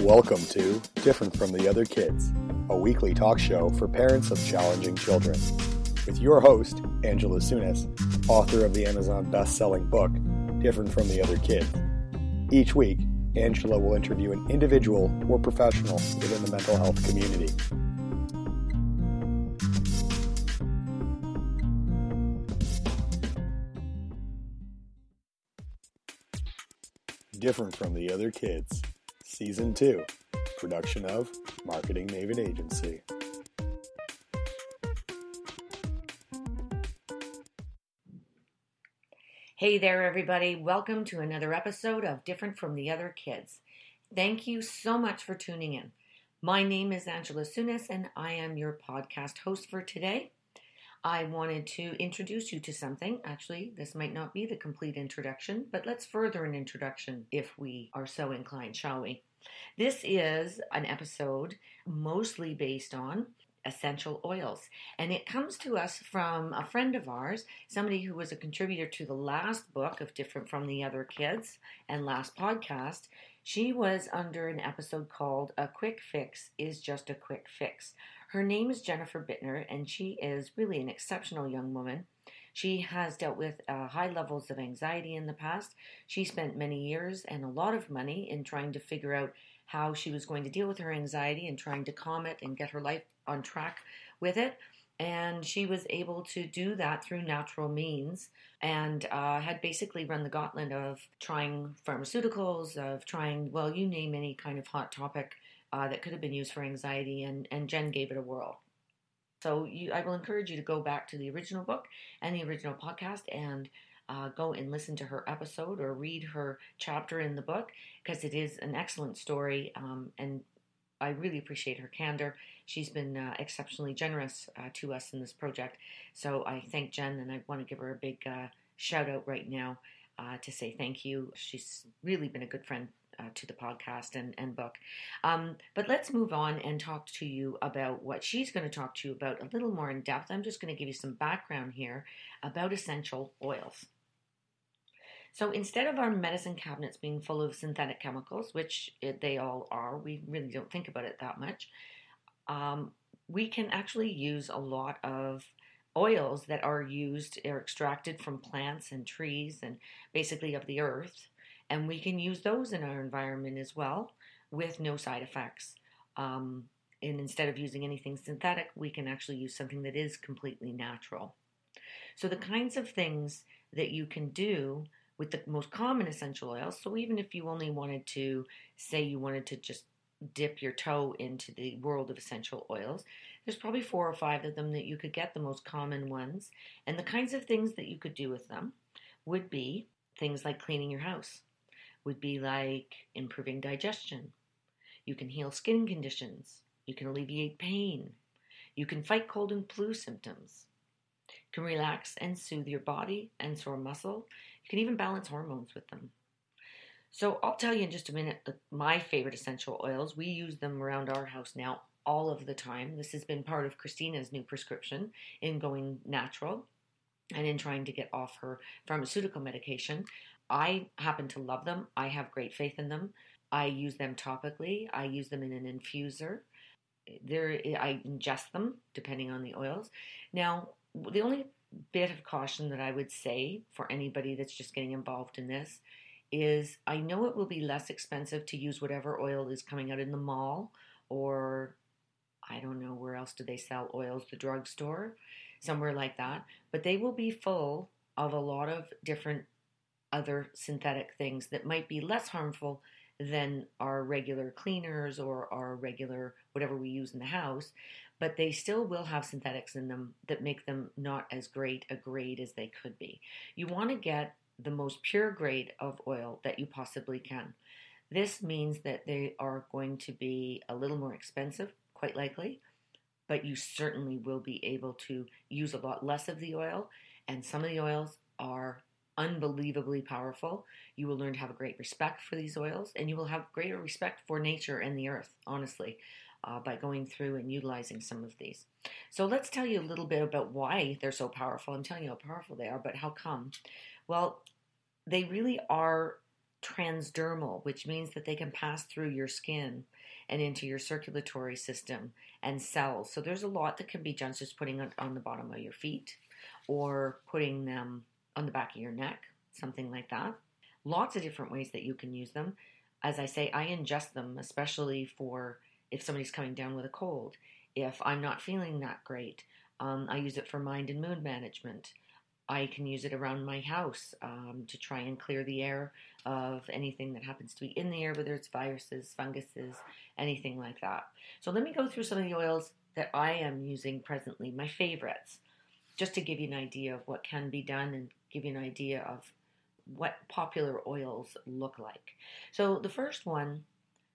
Welcome to Different from the Other Kids, a weekly talk show for parents of challenging children. With your host, Angela Sunes, author of the Amazon best selling book, Different from the Other Kids. Each week, Angela will interview an individual or professional within the mental health community. Different from the Other Kids, Season 2, production of Marketing Maven Agency. Hey there, everybody. Welcome to another episode of Different from the Other Kids. Thank you so much for tuning in. My name is Angela Sunes, and I am your podcast host for today. I wanted to introduce you to something. Actually, this might not be the complete introduction, but let's further an introduction if we are so inclined, shall we? This is an episode mostly based on essential oils. And it comes to us from a friend of ours, somebody who was a contributor to the last book of Different from the Other Kids and last podcast. She was under an episode called A Quick Fix is Just a Quick Fix. Her name is Jennifer Bittner, and she is really an exceptional young woman. She has dealt with uh, high levels of anxiety in the past. She spent many years and a lot of money in trying to figure out how she was going to deal with her anxiety and trying to calm it and get her life on track with it. And she was able to do that through natural means and uh, had basically run the gauntlet of trying pharmaceuticals, of trying, well, you name any kind of hot topic uh, that could have been used for anxiety, and, and Jen gave it a whirl. So you, I will encourage you to go back to the original book and the original podcast and uh, go and listen to her episode or read her chapter in the book because it is an excellent story um, and I really appreciate her candor. She's been uh, exceptionally generous uh, to us in this project. So I thank Jen and I want to give her a big uh, shout out right now uh, to say thank you. She's really been a good friend uh, to the podcast and, and book. Um, but let's move on and talk to you about what she's going to talk to you about a little more in depth. I'm just going to give you some background here about essential oils. So instead of our medicine cabinets being full of synthetic chemicals, which it, they all are, we really don't think about it that much, um, we can actually use a lot of oils that are used, are extracted from plants and trees and basically of the earth. And we can use those in our environment as well with no side effects. Um, and instead of using anything synthetic, we can actually use something that is completely natural. So, the kinds of things that you can do with the most common essential oils. So even if you only wanted to say you wanted to just dip your toe into the world of essential oils, there's probably four or five of them that you could get, the most common ones. And the kinds of things that you could do with them would be things like cleaning your house, would be like improving digestion. You can heal skin conditions. You can alleviate pain. You can fight cold and flu symptoms. You can relax and soothe your body and sore muscle. You can even balance hormones with them. So I'll tell you in just a minute the, my favorite essential oils. We use them around our house now all of the time. This has been part of Christina's new prescription in going natural and in trying to get off her pharmaceutical medication. I happen to love them. I have great faith in them. I use them topically. I use them in an infuser. There, I ingest them depending on the oils. Now, the only bit of caution that I would say for anybody that's just getting involved in this is I know it will be less expensive to use whatever oil is coming out in the mall or I don't know where else do they sell oils, the drugstore, somewhere like that, but they will be full of a lot of different other synthetic things that might be less harmful than our regular cleaners or our regular whatever we use in the house, but they still will have synthetics in them that make them not as great a grade as they could be. You want to get the most pure grade of oil that you possibly can. This means that they are going to be a little more expensive, quite likely, but you certainly will be able to use a lot less of the oil, and some of the oils are unbelievably powerful. You will learn to have a great respect for these oils, and you will have greater respect for nature and the earth, honestly uh, by going through and utilizing some of these. So let's tell you a little bit about why they're so powerful. I'm telling you how powerful they are, but how come? Well, they really are transdermal, which means that they can pass through your skin and into your circulatory system and cells. So there's a lot that can be done just putting it on the bottom of your feet or putting them on the back of your neck, something like that. Lots of different ways that you can use them. As I say, I ingest them, especially for if somebody's coming down with a cold. If I'm not feeling that great, um, I use it for mind and mood management. I can use it around my house um, to try and clear the air of anything that happens to be in the air, whether it's viruses, funguses, anything like that. So let me go through some of the oils that I am using presently, my favorites, just to give you an idea of what can be done and give you an idea of what popular oils look like. So the first one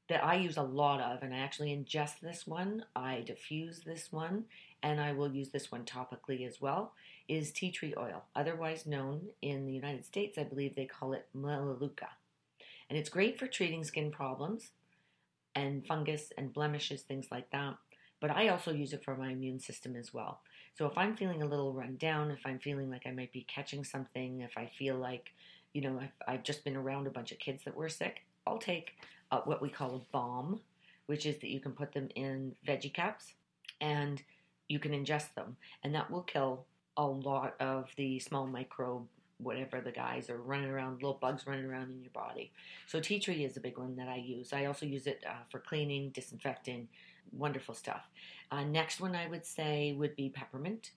that I use a lot of, and I actually ingest this one, I diffuse this one, and I will use this one topically as well, is tea tree oil, otherwise known in the United States, I believe they call it melaleuca. And it's great for treating skin problems and fungus and blemishes, things like that. But I also use it for my immune system as well. So if I'm feeling a little run down, if I'm feeling like I might be catching something, if I feel like, you know, I've, I've just been around a bunch of kids that were sick, I'll take uh, what we call a balm, which is that you can put them in veggie caps and you can ingest them, and that will kill a lot of the small microbe whatever the guys are running around, little bugs running around in your body. So tea tree is a big one that I use. I also use it uh, for cleaning, disinfecting, wonderful stuff. Uh, next one I would say would be peppermint,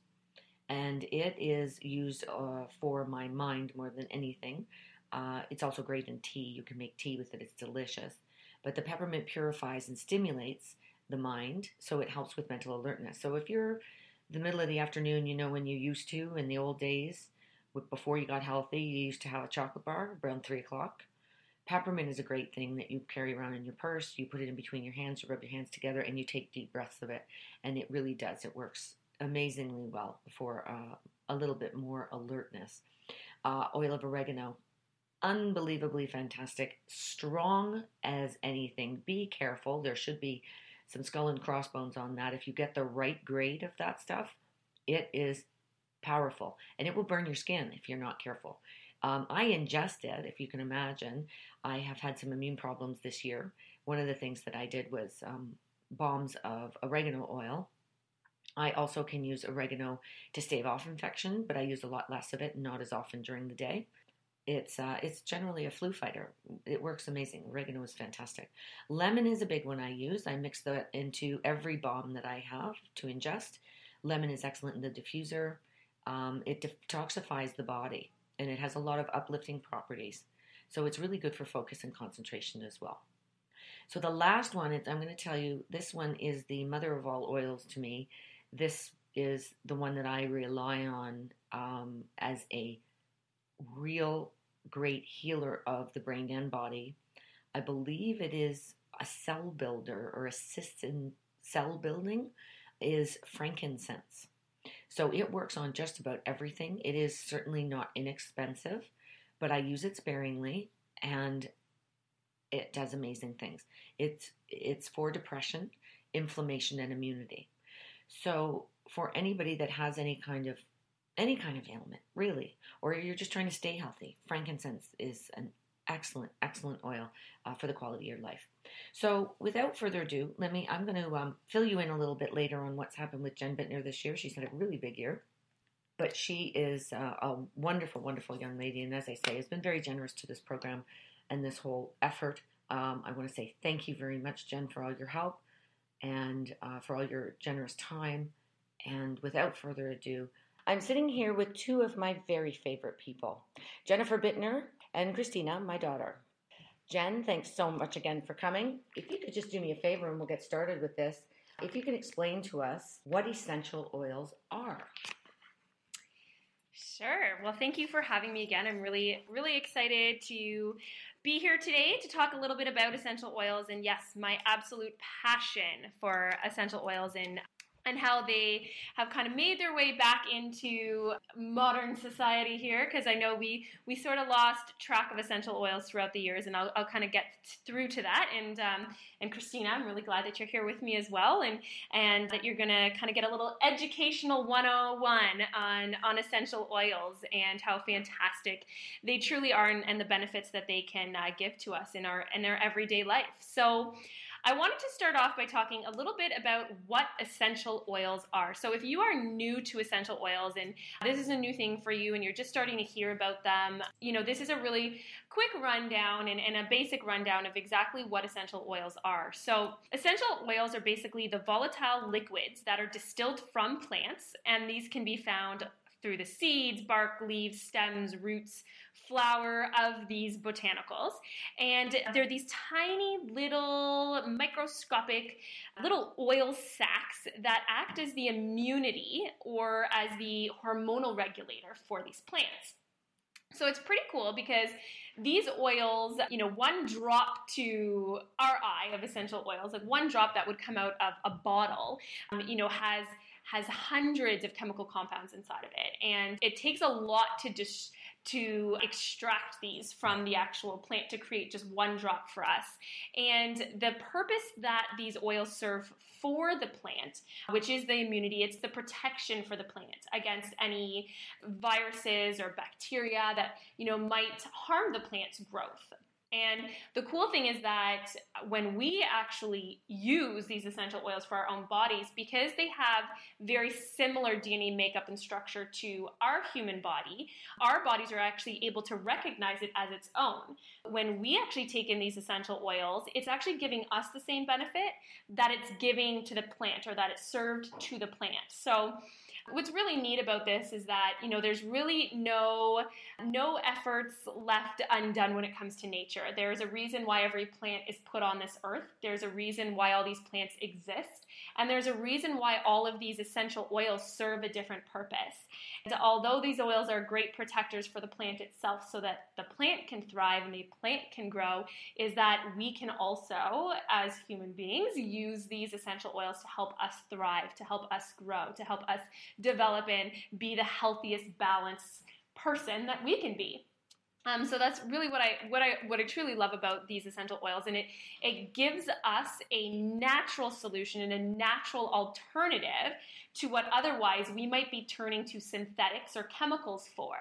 and it is used uh, for my mind more than anything. Uh, it's also great in tea. You can make tea with it. It's delicious. But the peppermint purifies and stimulates the mind, so it helps with mental alertness. So if you're the middle of the afternoon, you know, when you used to in the old days, before you got healthy, you used to have a chocolate bar around three o'clock. Peppermint is a great thing that you carry around in your purse. You put it in between your hands, you rub your hands together, and you take deep breaths of it. And it really does. It works amazingly well for uh, a little bit more alertness. Uh, oil of oregano, unbelievably fantastic, strong as anything. Be careful. There should be some skull and crossbones on that. If you get the right grade of that stuff, it is powerful and it will burn your skin if you're not careful. Um, I ingest it, if you can imagine. I have had some immune problems this year. One of the things that I did was um, bombs of oregano oil. I also can use oregano to stave off infection, but I use a lot less of it, not as often during the day it's uh, it's generally a flu fighter. It works amazing. Oregano is fantastic. Lemon is a big one I use. I mix that into every bomb that I have to ingest. Lemon is excellent in the diffuser. Um, it detoxifies the body and it has a lot of uplifting properties. So it's really good for focus and concentration as well. So the last one, is, I'm going to tell you, this one is the mother of all oils to me. This is the one that I rely on um, as a real great healer of the brain and body. I believe it is a cell builder or assists in cell building is frankincense. So it works on just about everything. It is certainly not inexpensive, but I use it sparingly and it does amazing things. It's it's for depression, inflammation and immunity. So for anybody that has any kind of any kind of ailment, really, or you're just trying to stay healthy, frankincense is an excellent, excellent oil uh, for the quality of your life. So, without further ado, let me. I'm going to um, fill you in a little bit later on what's happened with Jen Bittner this year. She's had a really big year, but she is uh, a wonderful, wonderful young lady, and as I say, has been very generous to this program and this whole effort. Um, I want to say thank you very much, Jen, for all your help and uh, for all your generous time. And without further ado, I'm sitting here with two of my very favorite people Jennifer Bittner and Christina, my daughter. Jen, thanks so much again for coming. If you could just do me a favor and we'll get started with this. If you can explain to us what essential oils are. Sure. Well, thank you for having me again. I'm really, really excited to be here today to talk a little bit about essential oils and, yes, my absolute passion for essential oils and and how they have kind of made their way back into modern society here because I know we we sort of lost track of essential oils throughout the years and I'll, I'll kind of get through to that and um, and Christina I'm really glad that you're here with me as well and and that you're gonna kind of get a little educational 101 on on essential oils and how fantastic they truly are and, and the benefits that they can uh, give to us in our in our everyday life. So I wanted to start off by talking a little bit about what essential oils are. So, if you are new to essential oils and this is a new thing for you and you're just starting to hear about them, you know, this is a really quick rundown and, and a basic rundown of exactly what essential oils are. So, essential oils are basically the volatile liquids that are distilled from plants, and these can be found through the seeds, bark, leaves, stems, roots, flower of these botanicals. And they're these tiny little microscopic little oil sacs that act as the immunity or as the hormonal regulator for these plants. So it's pretty cool because these oils, you know, one drop to our eye of essential oils, like one drop that would come out of a bottle, um, you know, has has hundreds of chemical compounds inside of it, and it takes a lot to just to extract these from the actual plant to create just one drop for us. And the purpose that these oils serve for the plant, which is the immunity, it's the protection for the plant against any viruses or bacteria that, you know, might harm the plant's growth. And the cool thing is that when we actually use these essential oils for our own bodies, because they have very similar DNA makeup and structure to our human body, our bodies are actually able to recognize it as its own. When we actually take in these essential oils, it's actually giving us the same benefit that it's giving to the plant or that it's served to the plant. So, What's really neat about this is that, you know, there's really no no efforts left undone when it comes to nature. There's a reason why every plant is put on this earth. There's a reason why all these plants exist. And there's a reason why all of these essential oils serve a different purpose. And although these oils are great protectors for the plant itself so that the plant can thrive and the plant can grow, is that we can also, as human beings, use these essential oils to help us thrive, to help us grow, to help us develop and be the healthiest, balanced person that we can be. Um, so that's really what I what I what I truly love about these essential oils, and it it gives us a natural solution and a natural alternative to what otherwise we might be turning to synthetics or chemicals for.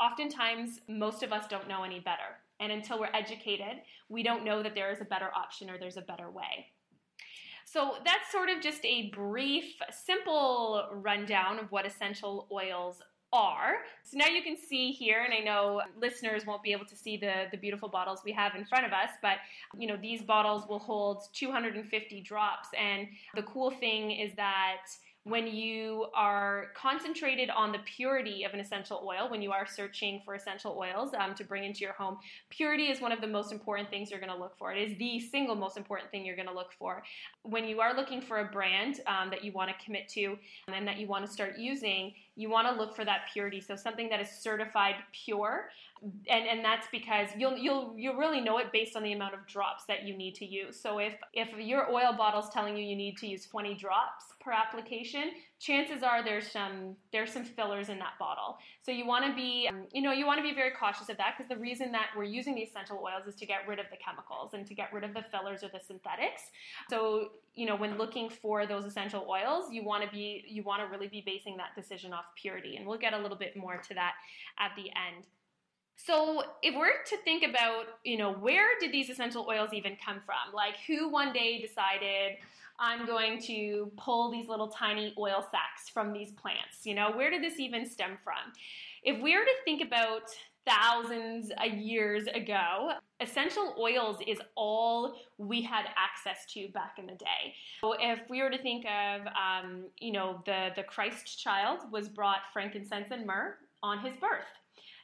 Oftentimes, most of us don't know any better, and until we're educated, we don't know that there is a better option or there's a better way. So that's sort of just a brief, simple rundown of what essential oils are. So now you can see here, and I know listeners won't be able to see the, the beautiful bottles we have in front of us, but you know, these bottles will hold 250 drops. And the cool thing is that when you are concentrated on the purity of an essential oil, when you are searching for essential oils um, to bring into your home, purity is one of the most important things you're going to look for. It is the single most important thing you're going to look for. When you are looking for a brand um, that you want to commit to and that you want to start using, you want to look for that purity. So something that is certified pure, and and that's because you'll you'll you'll really know it based on the amount of drops that you need to use. So if if your oil bottle is telling you you need to use 20 drops per application, chances are there's some there's some fillers in that bottle. So you want to be um, you know you want to be very cautious of that because the reason that we're using the essential oils is to get rid of the chemicals and to get rid of the fillers or the synthetics. So you know when looking for those essential oils, you want to be you want to really be basing that decision off purity, and we'll get a little bit more to that at the end. So, if we're to think about, you know, where did these essential oils even come from? Like, who one day decided, I'm going to pull these little tiny oil sacs from these plants? You know, where did this even stem from? If we were to think about thousands of years ago, essential oils is all we had access to back in the day. So if we were to think of, um, you know, the, the Christ child was brought frankincense and myrrh on his birth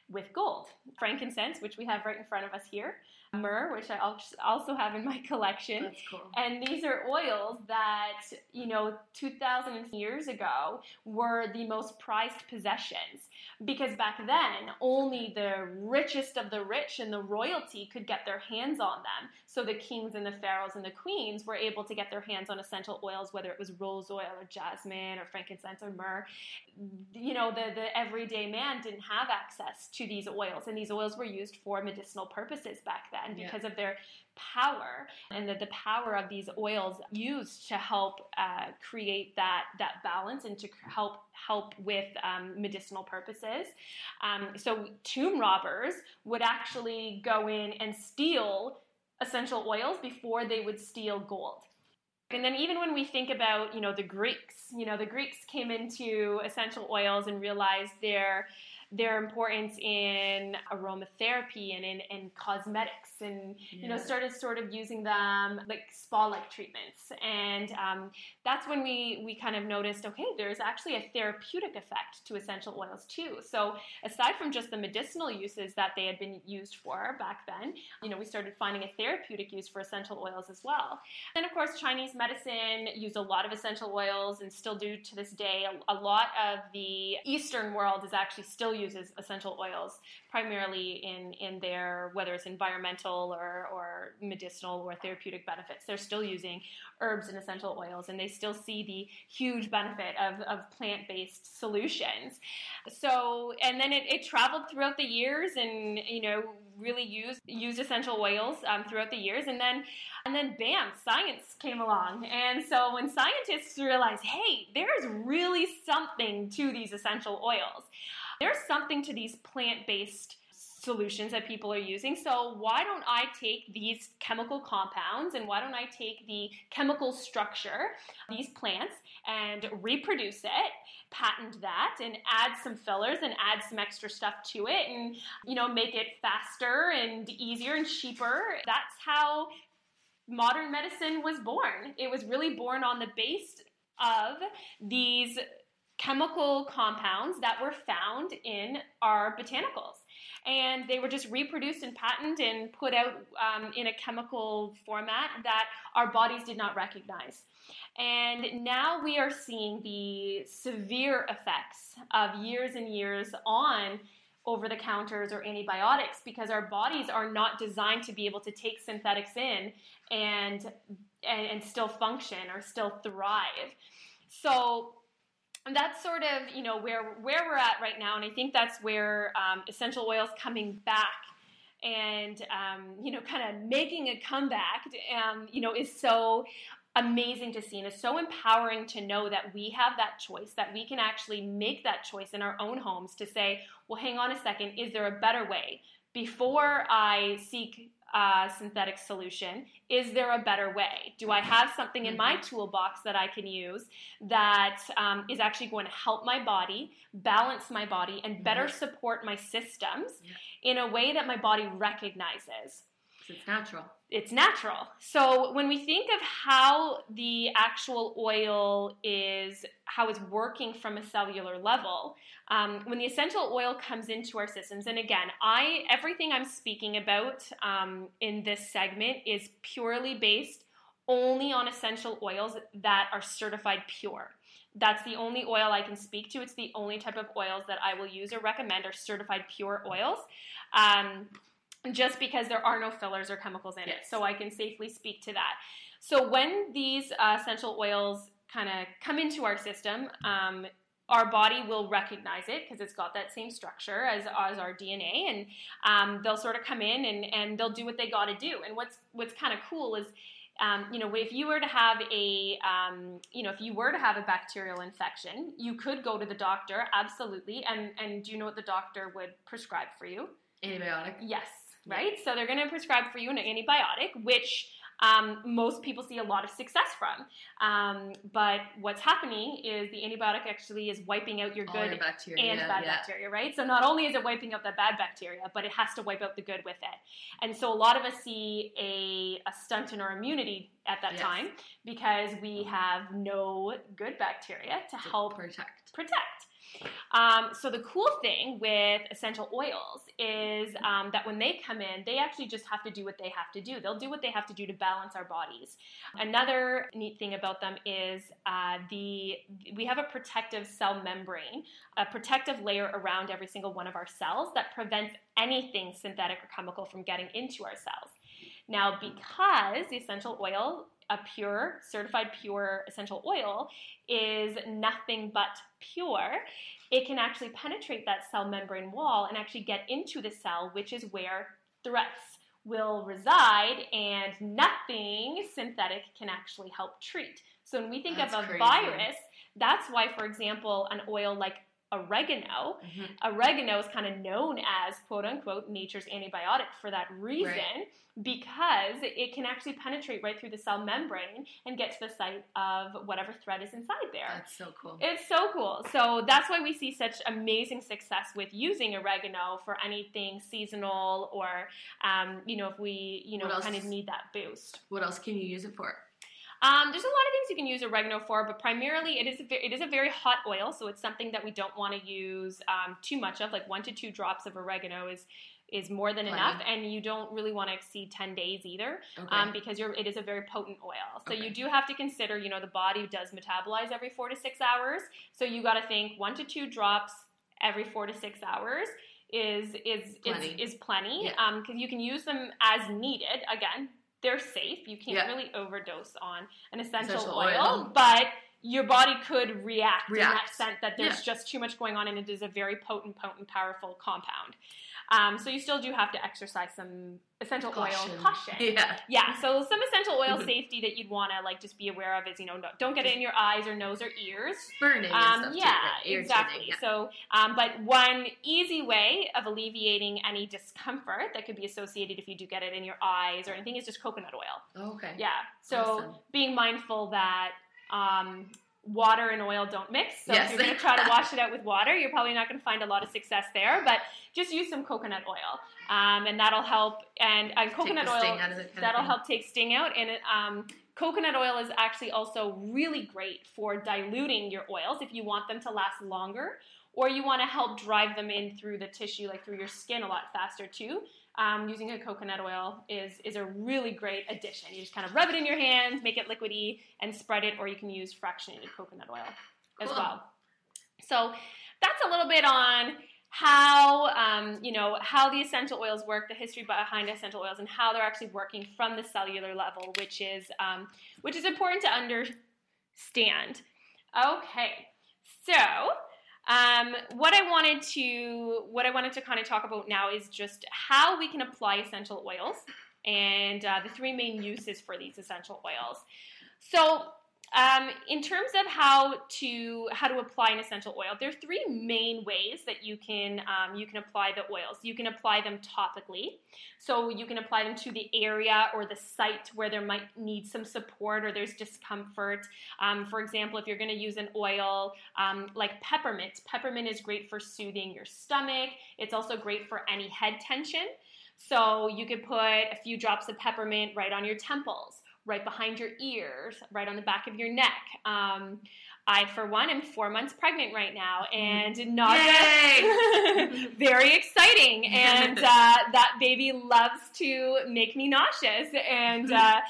with gold. Frankincense, which we have right in front of us here, myrrh, which I also have in my collection. That's cool. And these are oils that, you know, 2,000 years ago were the most prized possessions. Because back then only the richest of the rich and the royalty could get their hands on them. So the kings and the pharaohs and the queens were able to get their hands on essential oils, whether it was rose oil or jasmine or frankincense or myrrh. You know, the, the everyday man didn't have access to these oils, and these oils were used for medicinal purposes back then because yeah. of their power and that the power of these oils used to help uh, create that that balance and to help help with um, medicinal purposes. Um, so tomb robbers would actually go in and steal essential oils before they would steal gold. And then even when we think about, you know, the Greeks, you know, the Greeks came into essential oils and realized their their importance in aromatherapy and in, in cosmetics and yeah. you know started sort of using them like spa like treatments. And um, that's when we we kind of noticed okay there's actually a therapeutic effect to essential oils too. So aside from just the medicinal uses that they had been used for back then you know we started finding a therapeutic use for essential oils as well. And of course chinese medicine used a lot of essential oils and still do to this day. A, a lot of the eastern world is actually still uses essential oils primarily in in their whether it's environmental or or medicinal or therapeutic benefits. They're still using herbs and essential oils, and they still see the huge benefit of, of plant based solutions. So, and then it, it traveled throughout the years, and you know really used used essential oils um, throughout the years, and then and then bam, science came along, and so when scientists realized, hey, there's really something to these essential oils there's something to these plant based solutions that people are using. So, why don't I take these chemical compounds and why don't I take the chemical structure, these plants, and reproduce it, patent that, and add some fillers and add some extra stuff to it and, you know, make it faster and easier and cheaper? That's how modern medicine was born. It was really born on the base of these chemical compounds that were found in our botanicals. And they were just reproduced and patented and put out um, in a chemical format that our bodies did not recognize. And now we are seeing the severe effects of years and years on over the counters or antibiotics because our bodies are not designed to be able to take synthetics in and, and, and still function or still thrive. So and that's sort of you know where where we're at right now, and I think that's where um, essential oils coming back. And um, you know kind of making a comeback, um, you know, is so amazing to see and it's so empowering to know that we have that choice that we can actually make that choice in our own homes to say well hang on a second is there a better way? Before i seek uh, synthetic solution. Is there a better way? Do I have something in my mm-hmm. toolbox that I can use that um, is actually going to help my body, balance my body, and better mm-hmm. support my systems in a way that my body recognizes? It's natural. It's natural. So when we think of how the actual oil is, how it's working from a cellular level, um, when the essential oil comes into our systems, and again, I everything I'm speaking about um, in this segment is purely based only on essential oils that are certified pure. That's the only oil I can speak to. It's the only type of oils that I will use or recommend are certified pure oils. Um, just because there are no fillers or chemicals in yes. it. So I can safely speak to that. So when these uh, essential oils kind of come into our system, um, our body will recognize it because it's got that same structure as, as our DNA, and um, they'll sort of come in and, and they'll do what they got to do. And what's what's kind of cool is um, you know, if you were to have a, um, you know, if you were to have a bacterial infection, you could go to the doctor, absolutely. And and do you know what the doctor would prescribe for you? Antibiotic. Yes right? So they're going to prescribe for you an antibiotic, which um, most people see a lot of success from. Um, but what's happening is the antibiotic actually is wiping out your All good your bacteria, and bad yeah. bacteria, right? So not only is it wiping out the bad bacteria, but it has to wipe out the good with it. And so a lot of us see a, a stunt in our immunity at that yes. time because we have no good bacteria to, to help protect. Protect. Um, so the cool thing with essential oils is um, that when they come in, they actually just have to do what they have to do. They'll do what they have to do to balance our bodies. Another neat thing about them is uh, the we have a protective cell membrane, a protective layer around every single one of our cells that prevents anything synthetic or chemical from getting into our cells. Now, because the essential oil a pure, certified pure essential oil is nothing but pure, it can actually penetrate that cell membrane wall and actually get into the cell, which is where threats will reside, and nothing synthetic can actually help treat. So when we think That's of a crazy. virus, that's why, for example, an oil like oregano, Mhm. oregano is kind of known as quote unquote nature's antibiotic for that reason because it can actually penetrate right through the cell membrane and get to the site of whatever threat is inside there. That's so cool. It's so cool. So that's why we see such amazing success with using oregano for anything seasonal or, um, you know, if we, you know, kind of need that boost. What else can you use it for? Um, there's a lot of things you can use oregano for, but primarily it is a, it is a very hot oil, so it's something that we don't want to use um, too much of. Like one to two drops of oregano is is more than Plenty. enough, and you don't really want to exceed ten days either, Okay. um, because you're it is a very potent oil. So Okay. you do have to consider, you know, the body does metabolize every four to six hours, so you got to think one to two drops every four to six hours is is Plenty. is, is plenty Yeah. um because you can use them as needed again they're safe you can't Yeah. really overdose on an essential, Essential oil, oil. but your body could react, in that React. sense that there's just too much going on and it is a very potent potent powerful compound um, so you still do have to exercise some essential Caution. oil caution Yeah. yeah, so some essential oil safety that you'd want to like just be aware of is you know no, don't get it in your eyes or nose or ears. Burning. Um, stuff too, yeah, right? Exactly. yeah. So, um, but one easy way of alleviating any discomfort that could be associated if you do get it in your eyes or anything is just coconut oil. Okay. Yeah. So Awesome. being mindful that um, water and oil don't mix. So Yes. if you're going to try to wash it out with water, you're probably not going to find a lot of success there. But just use some coconut oil, um, and that'll help. And, and coconut oil sting out of it kind of that'll help take sting out. And um, coconut oil is actually also really great for diluting your oils if you want them to last longer. Or you want to help drive them in through the tissue, like through your skin, a lot faster too um, using a coconut oil is is a really great addition. You just kind of rub it in your hands, make it liquidy, and spread it, or you can use fractionated coconut oil as well. So that's a little bit on how um, you know how the essential oils work, the history behind essential oils, and how they're actually working from the cellular level, which is um, which is important to understand. Okay, so um, what I wanted to what I wanted to kind of talk about now is just how we can apply essential oils and uh, the three main uses for these essential oils. So, um, in terms of how to how to apply an essential oil, there are three main ways that you can um, you can apply the oils. You can apply them topically, so you can apply them to the area or the site where there might need some support or there's discomfort. Um, for example, if you're going to use an oil um, like peppermint, peppermint is great for soothing your stomach. It's also great for any head tension. So you could put a few drops of peppermint right on your temples, right behind your ears, right on the back of your neck. Um, I, for one, am four months pregnant right now, and nausea. very exciting, and uh, that baby loves to make me nauseous, and uh,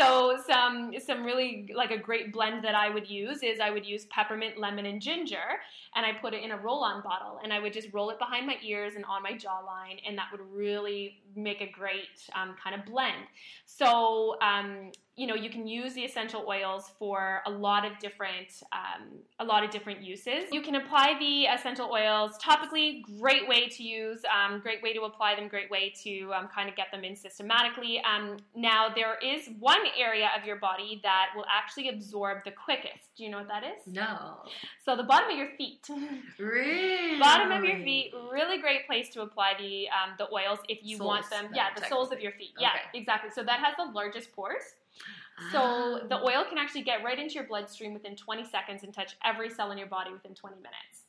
so some some really like a great blend that I would use is I would use peppermint, lemon, and ginger, and I put it in a roll-on bottle, and I would just roll it behind my ears and on my jawline, and that would really make a great um, kind of blend. So um, you know you can use the essential oils for a lot of different um, a lot of different uses. You can apply the essential oils topically. Great way to use. Um, great way to apply them. Great way to um, kind of get them in systematically. Um, now there is one area of your body that will actually absorb the quickest. Do you know what that is? No. So the bottom of your feet. Really? bottom of your feet really great place to apply the um, the oils if you want them yeah the soles of your feet yeah Okay. exactly so that has the largest pores so the Ah. oil can actually get right into your bloodstream within 20 seconds and touch every cell in your body within 20 minutes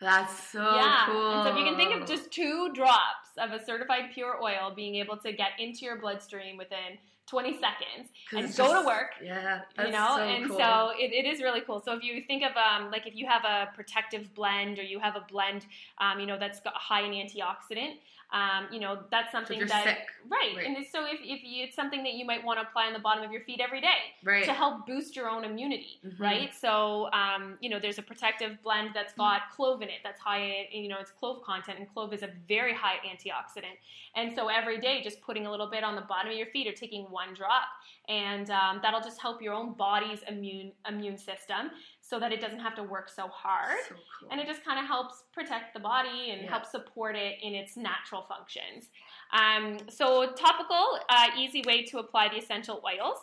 That's so yeah cool. and so if you can think of just two drops of a certified pure oil being able to get into your bloodstream within 20 seconds and go just- to work Yeah, that's you know so and cool. so it, it is really cool so if you think of um, like if you have a protective blend or you have a blend um, you know that's got high in antioxidant um, you know that's So something you're that sick, right. Right. and so if, if you, it's something that you might want to apply on the bottom of your feet every day right? to help boost your own immunity, Mhm. right? So, um, you know, there's a protective blend that's got clove in it, that's high in, you know, it's clove content, and clove is a very high antioxidant. And so every day, just putting a little bit on the bottom of your feet or taking one drop, and um, that'll just help your own body's immune immune system so that it doesn't have to work so hard. So cool. And it just kind of helps protect the body and Yeah. help support it in its natural functions. Um, so, topical, uh, easy way to apply the essential oils.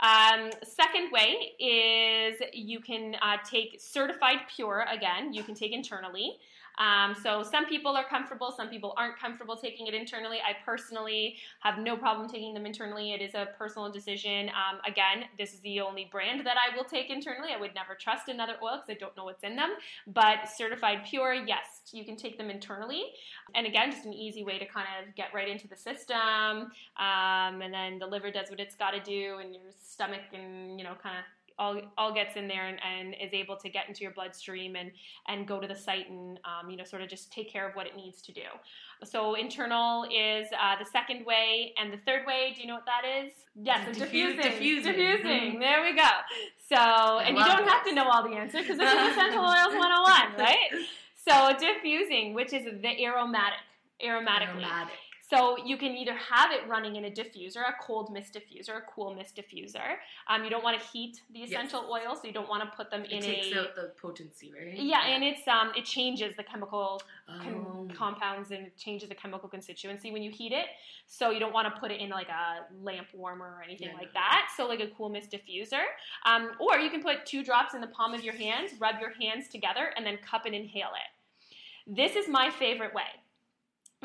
Um, second way is you can uh, take certified pure again, you can take internally. Um, so, some people are comfortable, some people aren't comfortable taking it internally. I personally have no problem taking them internally. It is a personal decision. Um, again, this is the only brand that I will take internally. I would never trust another oil because I don't know what's in them. But certified pure, yes, you can take them internally. And again, just an easy way to kind of get right into the system. Um, and then the liver does what it's got to do, and your stomach and, you know, kind of all, all gets in there and, and is able to get into your bloodstream and, and go to the site and, um, you know, sort of just take care of what it needs to do. So internal is uh, the second way. And the third way, do you know what that is? Yes, Diffu- diffusing. diffusing. Diffusing. There we go. So, and you don't have to know all the answers because this is Essential Oils 101, right? So diffusing, which is the aromatic, aromatically. Aromatic. So you can either have it running in a diffuser, a cold mist diffuser, a cool mist diffuser. Um, you don't want to heat the Yes. essential oils, so you don't want to put them in It takes a out the potency, right? yeah, and it's um it changes the chemical Oh. compounds and changes the chemical constituency when you heat it. So you don't want to put it in like a lamp warmer or anything Yeah. like that. So like a cool mist diffuser, um, or you can put two drops in the palm of your hands, rub your hands together, and then cup and inhale it. This is my favorite way.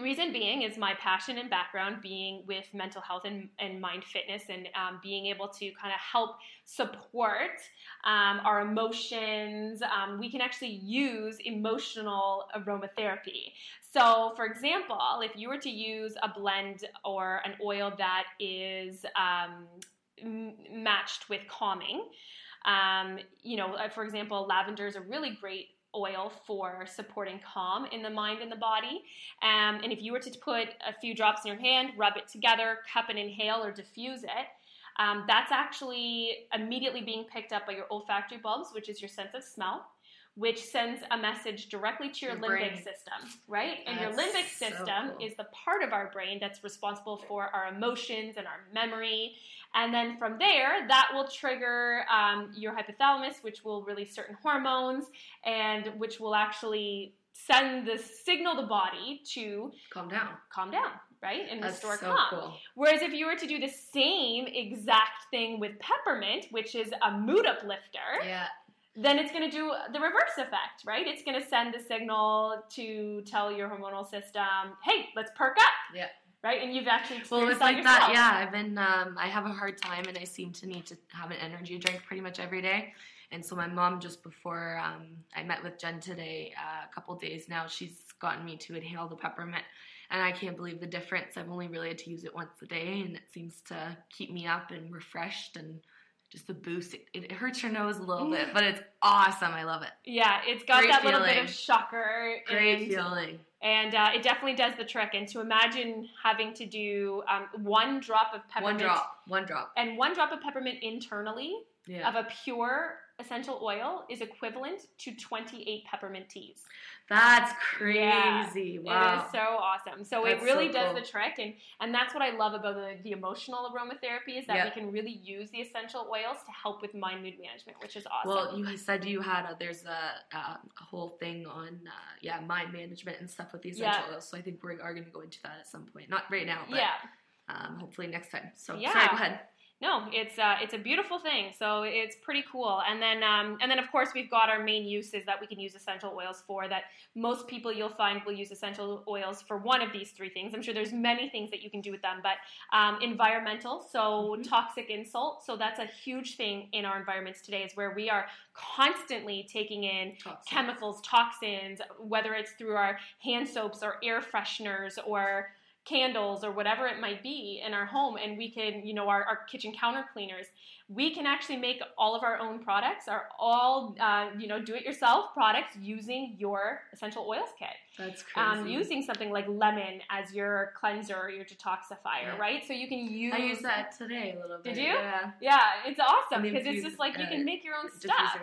Reason being is my passion and background being with mental health and, and mind fitness and um, being able to kind of help support um, our emotions. Um, we can actually use emotional aromatherapy. So, for example, if you were to use a blend or an oil that is um, m- matched with calming, um, you know, uh, for example, lavender is a really great oil for supporting calm in the mind and the body. Um, and if you were to put a few drops in your hand, rub it together, cup and inhale or diffuse it, um, that's actually immediately being picked up by your olfactory bulbs, which is your sense of smell, which sends a message directly to your, Your limbic brain. system, right? And your That's limbic so system cool. is the part of our brain that's responsible for our emotions and our memory. And then from there, that will trigger um, your hypothalamus, which will release certain hormones and which will actually send the signal the body to Calm down. calm down, right? And That's restore so calm. cool. Whereas if you were to do the same exact thing with peppermint, which is a mood uplifter, Yeah. Then it's going to do the reverse effect, right? It's going to send the signal to tell your hormonal system, "Hey, let's perk up." Yeah. Right? And you've actually Well, it's like yourself. that. Yeah, I've been. Um, I have a hard time, and I seem to need to have an energy drink pretty much every day. And so my mom, just before um, I met with Jen today, uh, a couple days now, she's gotten me to inhale the peppermint, and I can't believe the difference. I've only really had to use it once a day, and it seems to keep me up and refreshed and just a boost. It, it hurts your nose a little bit, but it's awesome. I love it. Yeah, it's got Great that little bit of shocker. Great and, feeling. And uh, it definitely does the trick. And to imagine having to do um, one drop of peppermint One drop. One drop. and one drop of peppermint internally Yeah. of a pure essential oil is equivalent to 28 peppermint teas. That's crazy. It Wow. is so awesome. So That's it really so does cool. the trick, and and that's what I love about the, the emotional aromatherapy is that Yeah. we can really use the essential oils to help with mind mood management, which is awesome. Well, you said you had a, there's a, uh, a whole thing on uh, yeah mind management and stuff with the essential Yeah. oils. So I think we are going to go into that at some point. Not right now, but yeah. um, hopefully next time. So Yeah. sorry, go ahead. No, it's uh, it's a beautiful thing. So it's pretty cool. And then um, and then of course we've got our main uses that we can use essential oils for. That most people you'll find will use essential oils for one of these three things. I'm sure there's many things that you can do with them, but um, environmental, so Mhm. toxic insult. So that's a huge thing in our environments today, is where we are constantly taking in Toxic. chemicals, toxins, whether it's through our hand soaps or air fresheners or candles or whatever it might be in our home and we can you know our, our kitchen counter cleaners we can actually make all of our own products are all uh, you know do it yourself products using your essential oils kit That's crazy. um, using something like lemon as your cleanser or your detoxifier Yeah. right so you can use I used that today a little bit. Did you? Yeah. yeah it's awesome because it's just like you uh, can make your own stuff Diffuser.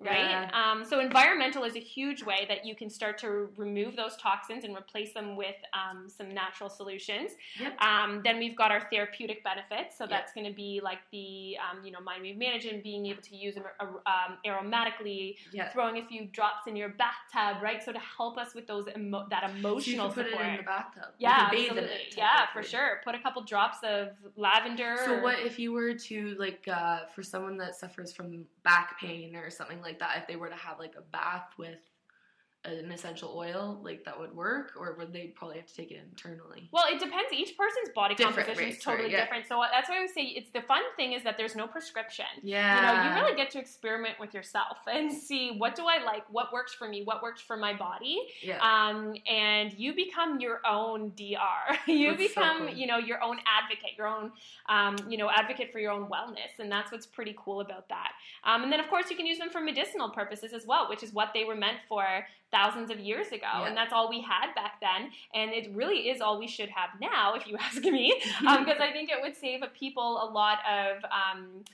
Right? Yeah. Um, so environmental is a huge way that you can start to remove those toxins and replace them with um, some natural solutions. Yep. Um, then we've got our therapeutic benefits. So Yep. that's going to be like the um, you know mind wave management, being able to use them um, aromatically, Yeah. throwing a few drops in your bathtub, right? So to help us with those emo- that So you emotional can put support. it in the bathtub. Yeah, can bathe in absolutely. it, yeah, for sure. Put a couple drops of lavender. So or- what if you were to like uh, for someone that suffers from back pain or something like that, if they were to have like a bath with an essential oil, like that would work, or would they probably have to take it internally? Well, it depends. Each person's body Different, composition is totally yeah. different. So that's why I would say it's the fun thing is that there's no prescription. Yeah. You know, you really get to experiment with yourself and see what do I like, what works for me, what works for my body, yeah. um, and you become your own dr. you That's so become, cool. you know, your own advocate, your own, um, you know, advocate for your own wellness, and that's what's pretty cool about that. Um, and then, of course, you can use them for medicinal purposes as well, which is what they were meant for thousands of years ago, Yeah. and that's all we had back then, and it really is all we should have now, if you ask me, because I think it would save people a lot of. Um,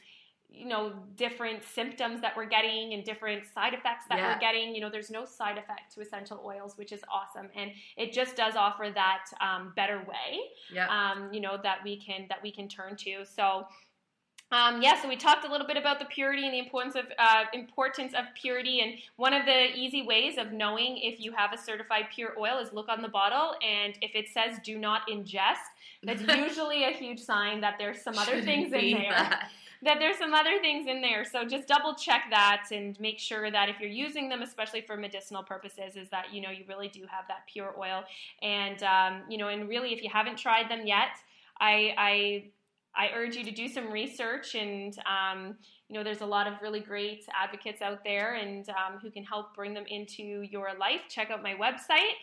you know different symptoms that we're getting and different side effects that Yeah. we're getting you know there's no side effect to essential oils which is awesome and it just does offer that um, better way yeah. um, you know that we can that we can turn to so um, yeah, so we talked a little bit about the purity and the importance of uh, importance of purity, and one of the easy ways of knowing if you have a certified pure oil is look on the bottle, and if it says "do not ingest," that's usually a huge sign that there's some other Shouldn't things in there that. that there's some other things in there. So just double check that and make sure that if you're using them, especially for medicinal purposes, is that you know you really do have that pure oil. And um, you know, and really, if you haven't tried them yet, I I, I urge you to do some research and. Um, you know, there's a lot of really great advocates out there and um, who can help bring them into your life. Check out my website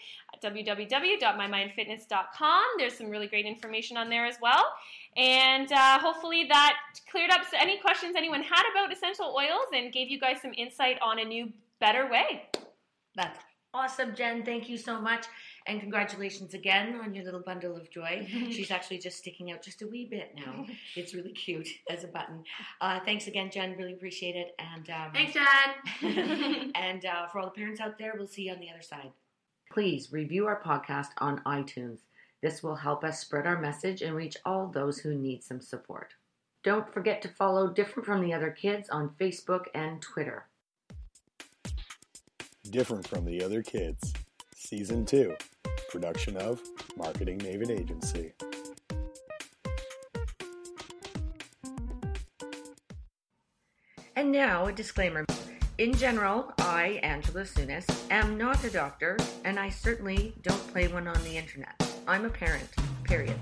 www.mymindfitness.com. There's some really great information on there as well. And uh, hopefully that cleared up any questions anyone had about essential oils and gave you guys some insight on a new, better way. That's awesome, Jen. Thank you so much. And congratulations again on your little bundle of joy. She's actually just sticking out just a wee bit now. It's really cute as a button. Uh, thanks again, Jen. Really appreciate it. And um, Thanks, Dad. and uh, for all the parents out there, we'll see you on the other side. Please review our podcast on iTunes. This will help us spread our message and reach all those who need some support. Don't forget to follow Different from the Other Kids on Facebook and Twitter. Different from the Other Kids, Season 2, production of Marketing Maven Agency. And now a disclaimer. In general, I, Angela Sunis, am not a doctor, and I certainly don't play one on the internet. I'm a parent, period.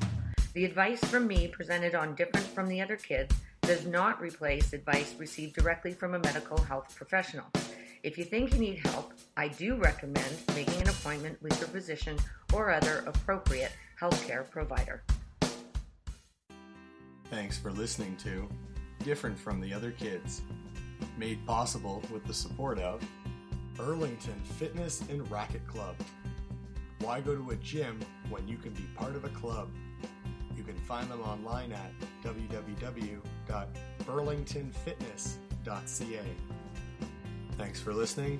The advice from me presented on Different from the Other Kids does not replace advice received directly from a medical health professional. If you think you need help, I do recommend making an appointment with your physician or other appropriate healthcare provider. Thanks for listening to Different from the Other Kids, made possible with the support of Burlington Fitness and Racket Club. Why go to a gym when you can be part of a club? You can find them online at www.burlingtonfitness.ca. Thanks for listening.